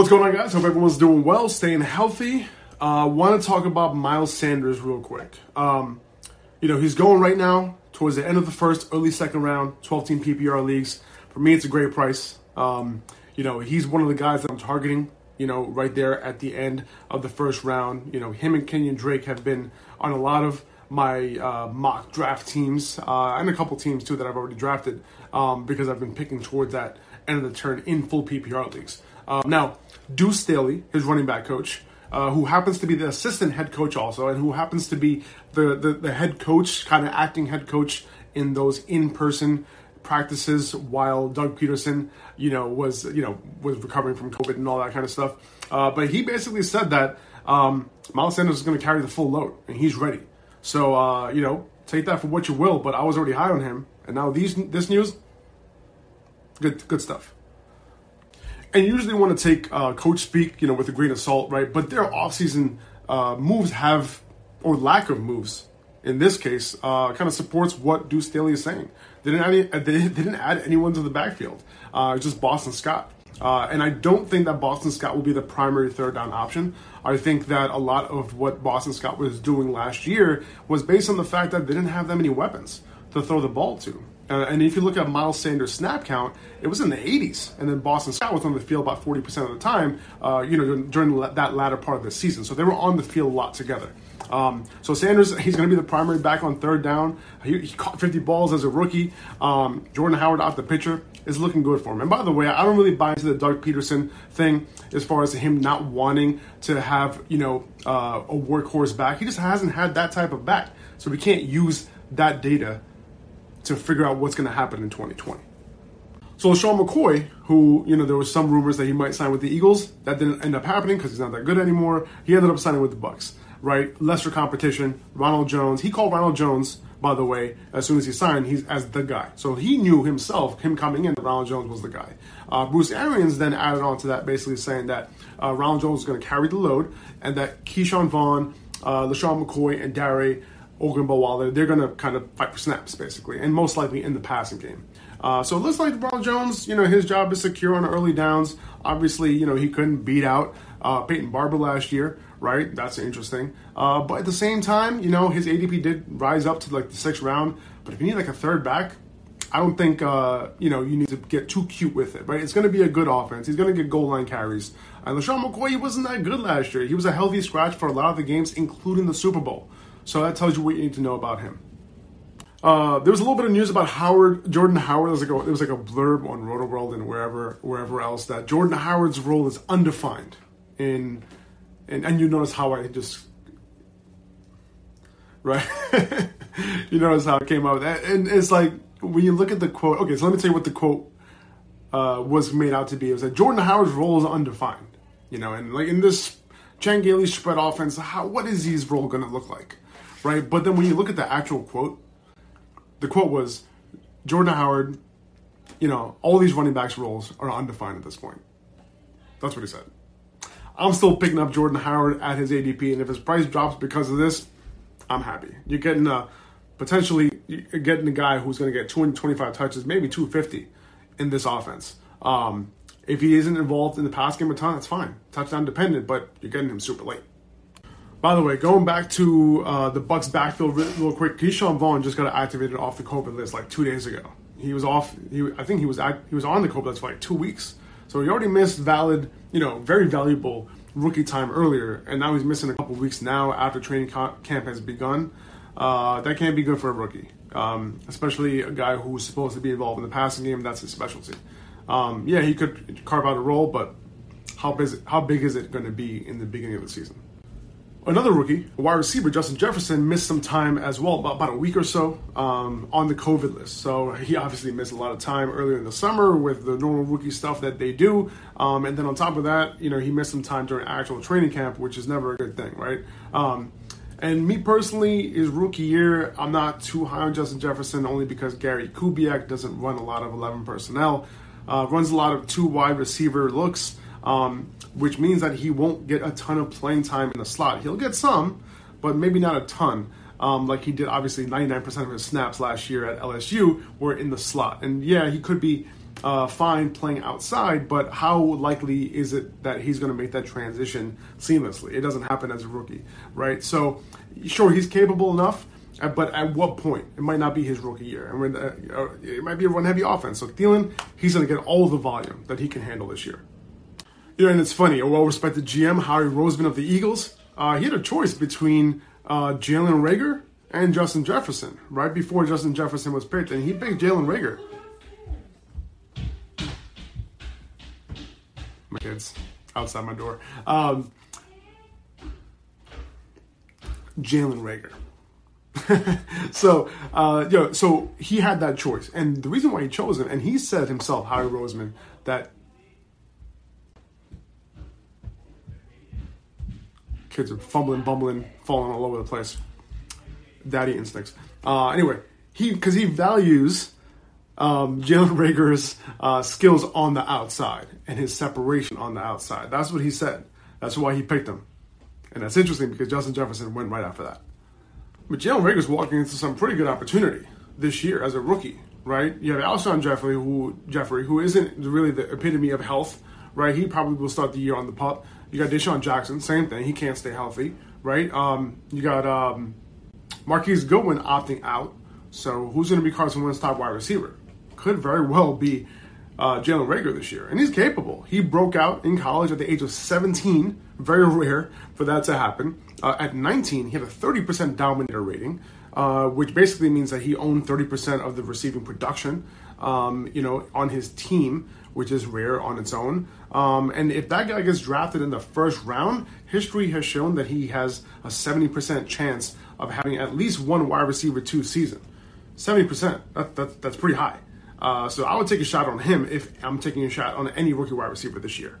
What's going on, guys? Hope everyone's doing well, staying healthy. Uh, Want to talk about Miles Sanders real quick. Um, you know, he's going right now towards the end of the first, early second round, 12 team PPR leagues. For me, it's a great price. Um, you know, he's one of the guys that I'm targeting, you know, right there at the end of the first round. You know, him and Kenyon Drake have been on a lot of my uh, mock draft teams uh, and a couple teams too that I've already drafted um, because I've been picking towards that end of the turn in full PPR leagues. Um, now, Deuce Staley, his running back coach, uh, who happens to be the assistant head coach also, and who happens to be the, the, the head coach, kind of acting head coach in those in person practices while Doug Pederson, you know, was you know was recovering from COVID and all that kind of stuff. Uh, but he basically said that um, Miles Sanders is going to carry the full load and he's ready. So uh, you know, take that for what you will. But I was already high on him, and now these this news, good good stuff and usually want to take uh, coach speak, you know, with a grain of salt, right? But their offseason uh, moves have, or lack of moves, in this case, uh, kind of supports what Deuce Staley is saying. They didn't add, any, they didn't add anyone to the backfield. Uh, just Boston Scott. Uh, and I don't think that Boston Scott will be the primary third down option. I think that a lot of what Boston Scott was doing last year was based on the fact that they didn't have that many weapons to throw the ball to. Uh, and if you look at Miles Sanders' snap count, it was in the 80s, and then Boston Scott was on the field about 40% of the time. Uh, you know, during that latter part of the season, so they were on the field a lot together. Um, so Sanders, he's going to be the primary back on third down. He, he caught 50 balls as a rookie. Um, Jordan Howard out the pitcher is looking good for him. And by the way, I don't really buy into the Doug Pederson thing as far as him not wanting to have you know uh, a workhorse back. He just hasn't had that type of back, so we can't use that data to figure out what's going to happen in 2020. So Sean McCoy, who you know there was some rumors that he might sign with the Eagles, that didn't end up happening because he's not that good anymore. He ended up signing with the Bucs, right? Lesser competition. Ronald Jones. He called Ronald Jones, by the way, as soon as he signed, he's as the guy. So he knew himself, him coming in, that Ronald Jones was the guy. Uh, Bruce Arians then added on to that, basically saying that uh, Ronald Jones was going to carry the load, and that Ke'Shawn Vaughn, uh, LeSean McCoy, and Dare Ogunbowale, they're going to kind of fight for snaps, basically, and most likely in the passing game. Uh, so it looks like Ronald Jones, you know, his job is secure on early downs. Obviously, you know, he couldn't beat out uh, Peyton Barber last year, right? That's interesting. Uh, but at the same time, you know, his ADP did rise up to like the sixth round. But if you need like a third back, I don't think, uh, you know, you need to get too cute with it, right? It's going to be a good offense. He's going to get goal line carries. And LeSean McCoy, he wasn't that good last year. He was a healthy scratch for a lot of the games, including the Super Bowl. So that tells you what you need to know about him. Uh, there was a little bit of news about Howard, Jordan Howard. There was like a, was like a blurb on Rotoworld and wherever wherever else that Jordan Howard's role is undefined. In and and you notice how I just right. you notice how it came out, and it's like when you look at the quote. Okay, so let me tell you what the quote uh, was made out to be. It was that Jordan Howard's role is undefined. You know, and like in this Chan Gailey spread offense, how what is his role going to look like? Right? But then when you look at the actual quote, the quote was Jordan Howard, you know, all these running backs roles are undefined at this point. That's what he said. I'm still picking up Jordan Howard at his ADP, and if his price drops because of this, I'm happy. You're getting a potentially you're getting a guy who's going to get 225 touches, maybe 250 in this offense. Um, if he isn't involved in the pass game a ton, that's fine. Touchdown dependent, but you're getting him super late. By the way, going back to uh, the Bucs backfield real quick, Ke'Shawn Vaughn just got activated off the COVID list like two days ago. He was off. He, I think he was he was on the COVID list for like two weeks. So he already missed valid, you know, very valuable rookie time earlier, and now he's missing a couple weeks now after training camp has begun. Uh, that can't be good for a rookie, um, especially a guy who's supposed to be involved in the passing game. That's his specialty. Um, yeah, he could carve out a role, but how how big is it going to be in the beginning of the season? Another rookie, wide receiver, Justin Jefferson, missed some time as well, about, about a week or so um, on the COVID list. So he obviously missed a lot of time earlier in the summer with the normal rookie stuff that they do. Um, and then on top of that, you know, he missed some time during actual training camp, which is never a good thing, right? Um, and me personally, his rookie year, I'm not too high on Justin Jefferson only because Gary Kubiak doesn't run a lot of 11 personnel, uh, runs a lot of two wide receiver looks um, which means that he won't get a ton of playing time in the slot. He'll get some, but maybe not a ton. Um, like he did, obviously, 99% of his snaps last year at LSU were in the slot. And yeah, he could be uh, fine playing outside, but how likely is it that he's going to make that transition seamlessly? It doesn't happen as a rookie, right? So, sure, he's capable enough, uh, but at what point? It might not be his rookie year, and uh, uh, it might be a run-heavy offense. So Thielen, he's going to get all the volume that he can handle this year. Know, and it's funny. A well-respected GM, Howie Roseman of the Eagles, uh, he had a choice between uh, Jalen Reagor and Justin Jefferson right before Justin Jefferson was picked, and he picked Jalen Reagor. My kids outside my door. Um, Jalen Reagor. so, uh, so he had that choice, and the reason why he chose him, and he said himself, Howie Roseman, that kids are fumbling, bumbling, falling all over the place. Daddy instincts. Uh, anyway, he because he values um, Jalen Reagor's uh, skills on the outside and his separation on the outside. That's what he said. That's why he picked him. And that's interesting because Justin Jefferson went right after that. But Jalen Reagor's walking into some pretty good opportunity this year as a rookie, right? You have Alshon Jeffery, who Jeffery, who isn't really the epitome of health, right? He probably will start the year on the pup. You got DeSean Jackson, same thing. He can't stay healthy, right? Um, you got um, Marquise Goodwin opting out. So who's going to be Carson Wentz's top wide receiver? Could very well be uh, Jalen Reagor this year, and he's capable. He broke out in college at the age of 17. Very rare for that to happen. Uh, at 19, he had a 30% dominator rating, uh, which basically means that he owned 30% of the receiving production. Um, you know, on his team, which is rare on its own. Um, and if that guy gets drafted in the first round, history has shown that he has a 70% chance of having at least one wide receiver two season. 70%, that, that, that's pretty high. Uh, so I would take a shot on him if I'm taking a shot on any rookie wide receiver this year.